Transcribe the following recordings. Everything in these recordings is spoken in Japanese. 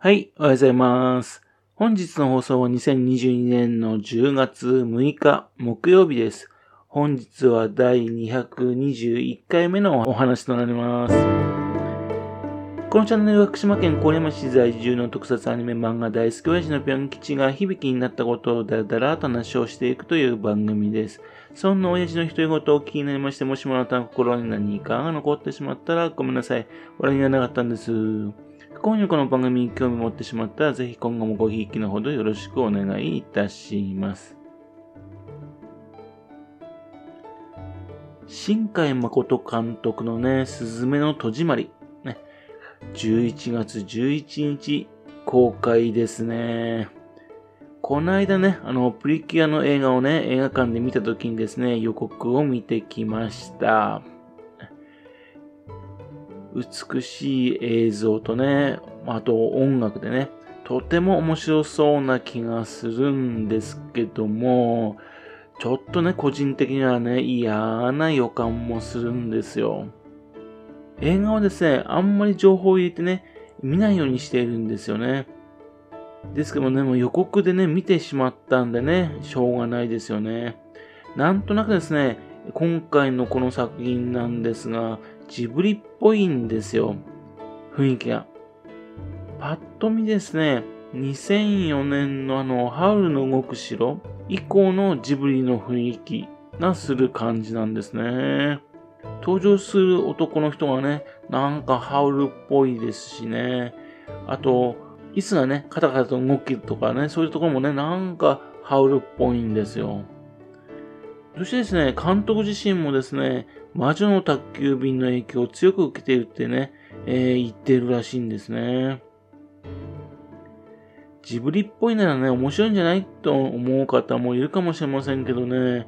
はい、おはようございます。本日の放送は2022年の10月6日木曜日です。本日は第221回目のお話となります。このチャンネルは福島県郡山市在住の特撮アニメ漫画大好き親父のぴょん吉が響きになったことをだらだらと話をしていくという番組です。そんな親父の独り言を聞きになりまして、もしもあなたの心に何かが残ってしまったらごめんなさい。笑いがなかったんです。今夜この番組に興味持ってしまったら、ぜひ今後もごひいきのほどよろしくお願いいたします。新海誠監督のね、すずめの戸締まり。ね、11月11日公開ですね。この間ね、あの、プリキュアの映画をね、映画館で見た時にですね、予告を見てきました。美しい映像とね、あと音楽でね、とても面白そうな気がするんですけども、ちょっとね、個人的にはね、嫌な予感もするんですよ。映画はですね、あんまり情報を入れてね、見ないようにしているんですよね。ですけどね、もう予告でね、見てしまったんでね、しょうがないですよね。なんとなくですね、今回のこの作品なんですが、ジブリっぽいんですよ。雰囲気が。パッと見ですね、2004年のあの、ハウルの動く城以降のジブリの雰囲気がする感じなんですね。登場する男の人がね、なんかハウルっぽいですしね。あと、椅子がね、カタカタと動きとかね、そういうところもね、なんかハウルっぽいんですよ。そしてですね、監督自身もですね、魔女の宅急便の影響を強く受けているってね、えー、言ってるらしいんですね。ジブリっぽいならね、面白いんじゃないと思う方もいるかもしれませんけどね、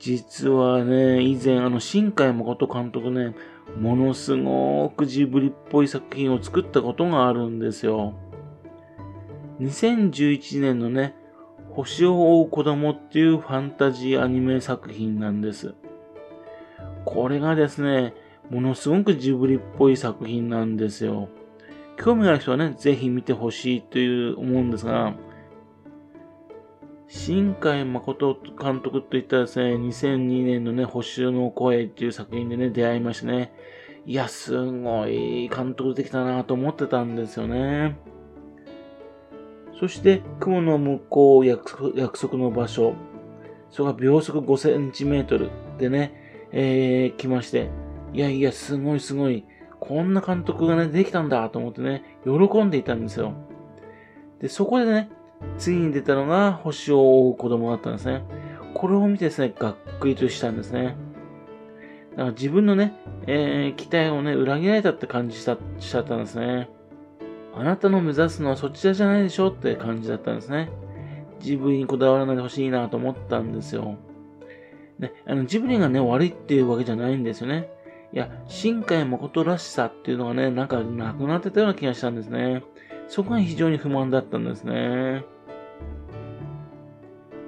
実はね、以前、あの、新海誠監督ね、ものすごくジブリっぽい作品を作ったことがあるんですよ。2011年のね、星を追う子供っていうファンタジーアニメ作品なんです。これがですね、ものすごくジブリっぽい作品なんですよ。興味がある人はね、ぜひ見てほしいという思うんですが、新海誠監督といったですね、2002年のね、星の声っていう作品でね、出会いましてね、いや、すごい監督できたなと思ってたんですよね。そして、雲の向こう約束の場所。それが秒速5センチメートルでね、えー、来まして、いやいや、すごいすごい。こんな監督がね、できたんだと思ってね、喜んでいたんですよ。で、そこでね、次に出たのが星を追う子供だったんですね。これを見てですね、がっくりとしたんですね。だから自分のね、えー、期待をね、裏切られたって感じした、しちゃったんですね。あなたの目指すのはそちらじゃないでしょって感じだったんですね。ジブリにこだわらないでほしいなと思ったんですよ。ね、あの、ジブリがね、悪いっていうわけじゃないんですよね。いや、新海誠らしさっていうのがね、なんかなくなってたような気がしたんですね。そこが非常に不満だったんですね。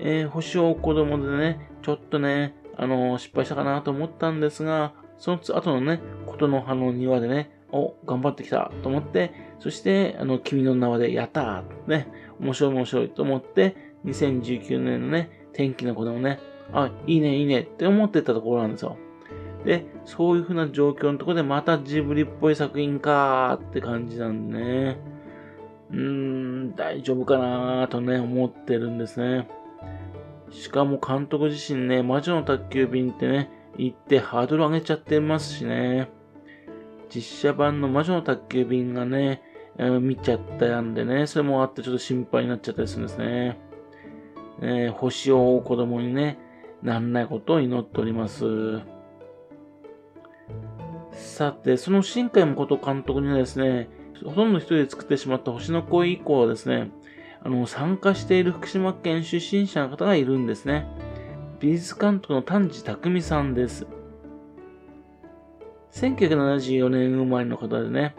えー、星を子供でね、ちょっとね、あのー、失敗したかなと思ったんですが、その後のね、ことの葉の庭でね、お、頑張ってきたと思って、そして、あの、君の名はで、やったーね、面白い面白いと思って、2019年のね、天気の子供ね、あ、いいね、いいねって思ってたところなんですよ。で、そういう風な状況のところでまたジブリっぽい作品かーって感じなんでね。うーん、大丈夫かなーとね、思ってるんですね。しかも監督自身ね、魔女の宅急便ってね、言ってハードル上げちゃってますしね。実写版の魔女の宅急便がね、えー、見ちゃったんでね、それもあってちょっと心配になっちゃったりするんですね。えー、星を追う子供にね、なんないことを祈っております。さて、その新海誠監督にはですね、ほとんど一人で作ってしまった星の声以降はですね、あの、参加している福島県出身者の方がいるんですね。美術監督の丹治匠さんです。1974年生まれの方でね、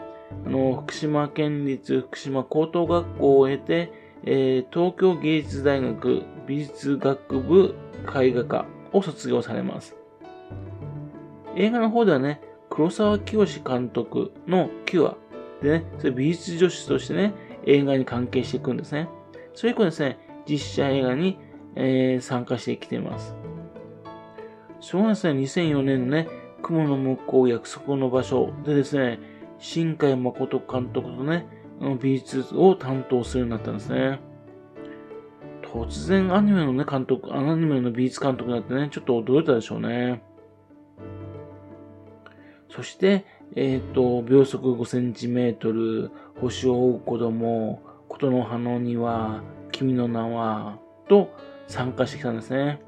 あの、福島県立福島高等学校を経て、えー、東京芸術大学美術学部絵画科を卒業されます。映画の方ではね、黒沢清監督のキュアでね、それ美術女子としてね、映画に関係していくんですね。それ以降ですね、実写映画に、えー、参加してきています。そうですね、2004年のね、雲の向こう約束の場所でですね、新海誠監督とね、の美術を担当するようになったんですね。突然アニメのね、監督、アニメの美術監督になってね、ちょっと驚いたでしょうね。そして、えっ、ー、と、秒速5センチメートル、星を追う子供、琴の葉の庭、君の名は、と参加してきたんですね。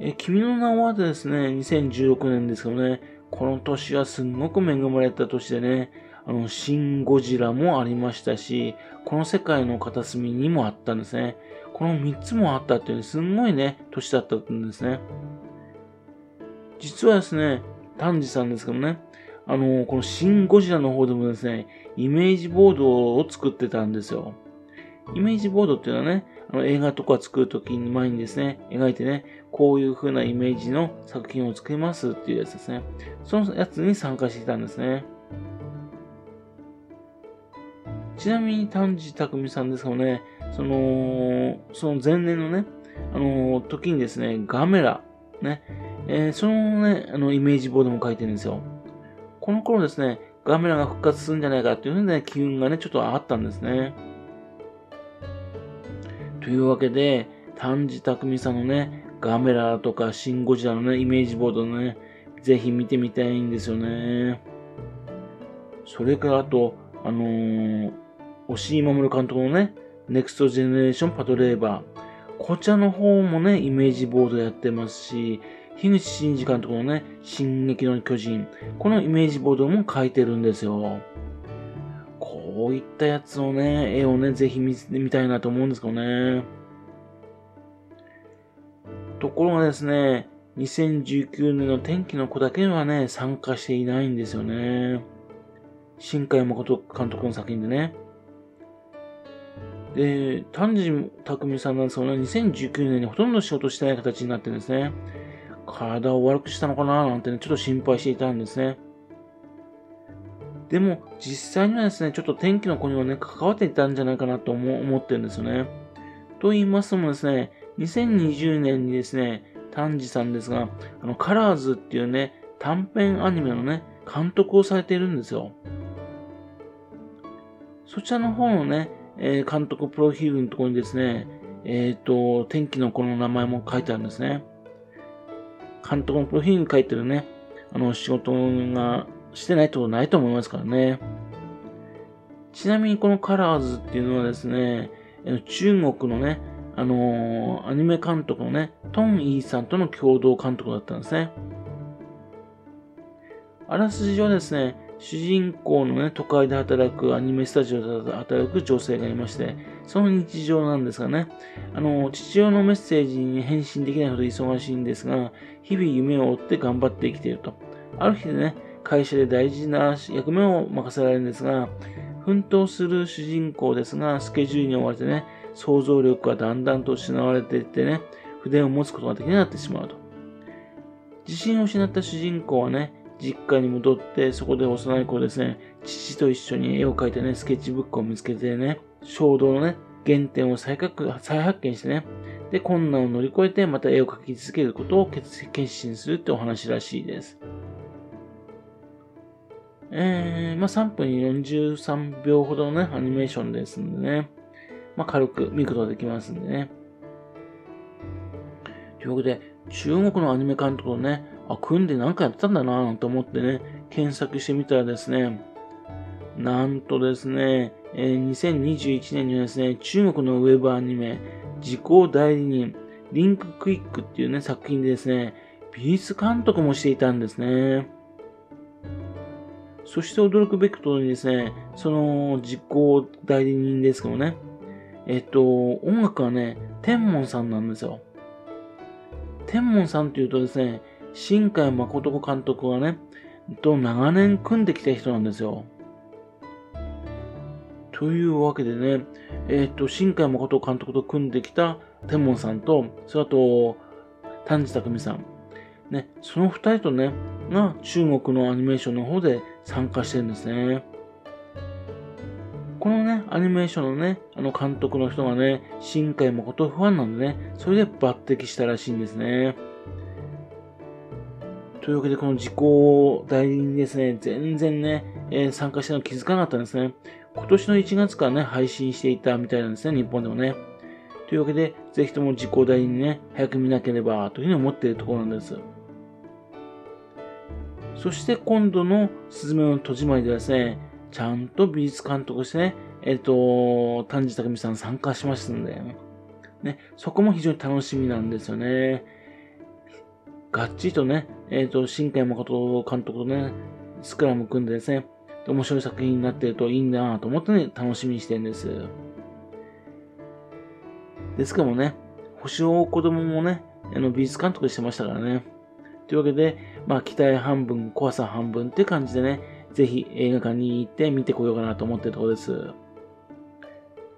え、君の名はですね、2016年ですけどね、この年はすんごく恵まれた年でね、あの、シン・ゴジラもありましたし、この世界の片隅にもあったんですね。この3つもあったっていう、すんごいね、年だったんですね。実はですね、丹治さんですけどね、あの、このシン・ゴジラの方でもですね、イメージボードを作ってたんですよ。イメージボードっていうのはね、あの映画とか作るときに前にですね、描いてね、こういう風なイメージの作品を作りますっていうやつですね。そのやつに参加していたんですね。ちなみに丹治匠さんですけどね、その、その前年のね、あの、時にですね、ガメラ、ね、えー、そのね、あの、イメージボードも書いてるんですよ。この頃ですね、ガメラが復活するんじゃないかっていうふうにね、機運がね、ちょっとあったんですね。というわけで、丹治匠さんのね、ガメラとかシンゴジラのね、イメージボードのね、ぜひ見てみたいんですよね。それからあと、あのー、押井守監督のね、ネクストジェネレーションパトレーバー。こちらの方もね、イメージボードやってますし、樋口真嗣監督のね、進撃の巨人。このイメージボードも書いてるんですよ。こういったやつをね、絵をね、ぜひ見見たいなと思うんですけどね。ところがですね、2019年の天気の子だけはね、参加していないんですよね。新海誠監督の作品でね。で、丹治匠さんなんですけどね、2019年にほとんど仕事してない形になってるんですね。体を悪くしたのかななんてね、ちょっと心配していたんですね。でも、実際にはですね、ちょっと天気の子にはね、関わっていたんじゃないかなと思ってるんですよね。と言いますのもですね、2020年にですね、丹治さんですが、あの、カラーズっていうね、短編アニメのね、監督をされているんですよ。そちらの方のね、えー、監督プロフィールのところにですね、えっ、ー、と、天気の子の名前も書いてあるんですね。監督のプロフィールに書いてるね、あの、仕事がしてないってことないと思いますからね。ちなみにこのカラーズっていうのはですね、中国のね、あのー、アニメ監督のね、トン・イーさんとの共同監督だったんですね。あらすじはですね、主人公のね、都会で働く、アニメスタジオで働く女性がいまして、その日常なんですがね、あの、父親のメッセージに返信できないほど忙しいんですが、日々夢を追って頑張って生きていると。ある日でね、会社で大事な役目を任せられるんですが、奮闘する主人公ですが、スケジュールに追われてね、想像力がだんだんと失われていってね、筆を持つことができなくなってしまうと。自信を失った主人公はね、実家に戻って、そこで幼い子ですね、父と一緒に絵を描いてね、スケッチブックを見つけてね、衝動のね、原点を再再発見してね、で、困難を乗り越えてまた絵を描き続けることを決心するってお話らしいです。えー、まあ3分43秒ほどのね、アニメーションですんでね、まあ軽く見ることができますんでね。というわけで、中国のアニメ監督のね、あ、組んで何かやってたんだなぁと思ってね、検索してみたらですね、なんとですね、えー、2021年にはですね、中国のウェブアニメ、時効代理人、リンククイックっていうね、作品でですね、美術監督もしていたんですね。そして驚くべきことにですね、その実行代理人ですけどね、えっと、音楽はね、天文さんなんですよ。天文さんっていうとですね、新海誠監督がね、と長年組んできた人なんですよ。というわけでね、えっ、ー、と、新海誠監督と組んできた天文さんと、それと、丹治匠さん。ね、その二人とね、が中国のアニメーションの方で参加してるんですね。このね、アニメーションのね、あの監督の人がね、新海誠ファンなんでね、それで抜擢したらしいんですね。というわけで、この時効代理にですね、全然ね、えー、参加したの気づかなかったんですね。今年の1月からね、配信していたみたいなんですね、日本でもね。というわけで、ぜひとも時効代理にね、早く見なければ、というふうに思っているところなんです。そして今度のすずめの戸締まりではですね、ちゃんと美術監督してね、えっ、ー、と、丹治匠さん参加しましたんで、ね、そこも非常に楽しみなんですよね。がっちりとね、えっ、ー、と、新海誠監督とね、スクラム組んでですね、面白い作品になってるといいんだなと思ってね、楽しみにしてるんです。ですけどもね、星を子供もね、あの美術監督してましたからね。というわけで、まあ、期待半分、怖さ半分って感じでね、ぜひ映画館に行って見てこようかなと思ってるところです。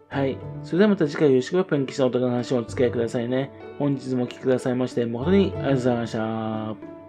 はい。それではまた次回よろしくペンキしたお宝の話をお付き合いくださいね。本日もお聴きくださいまして誠にありがとうございました。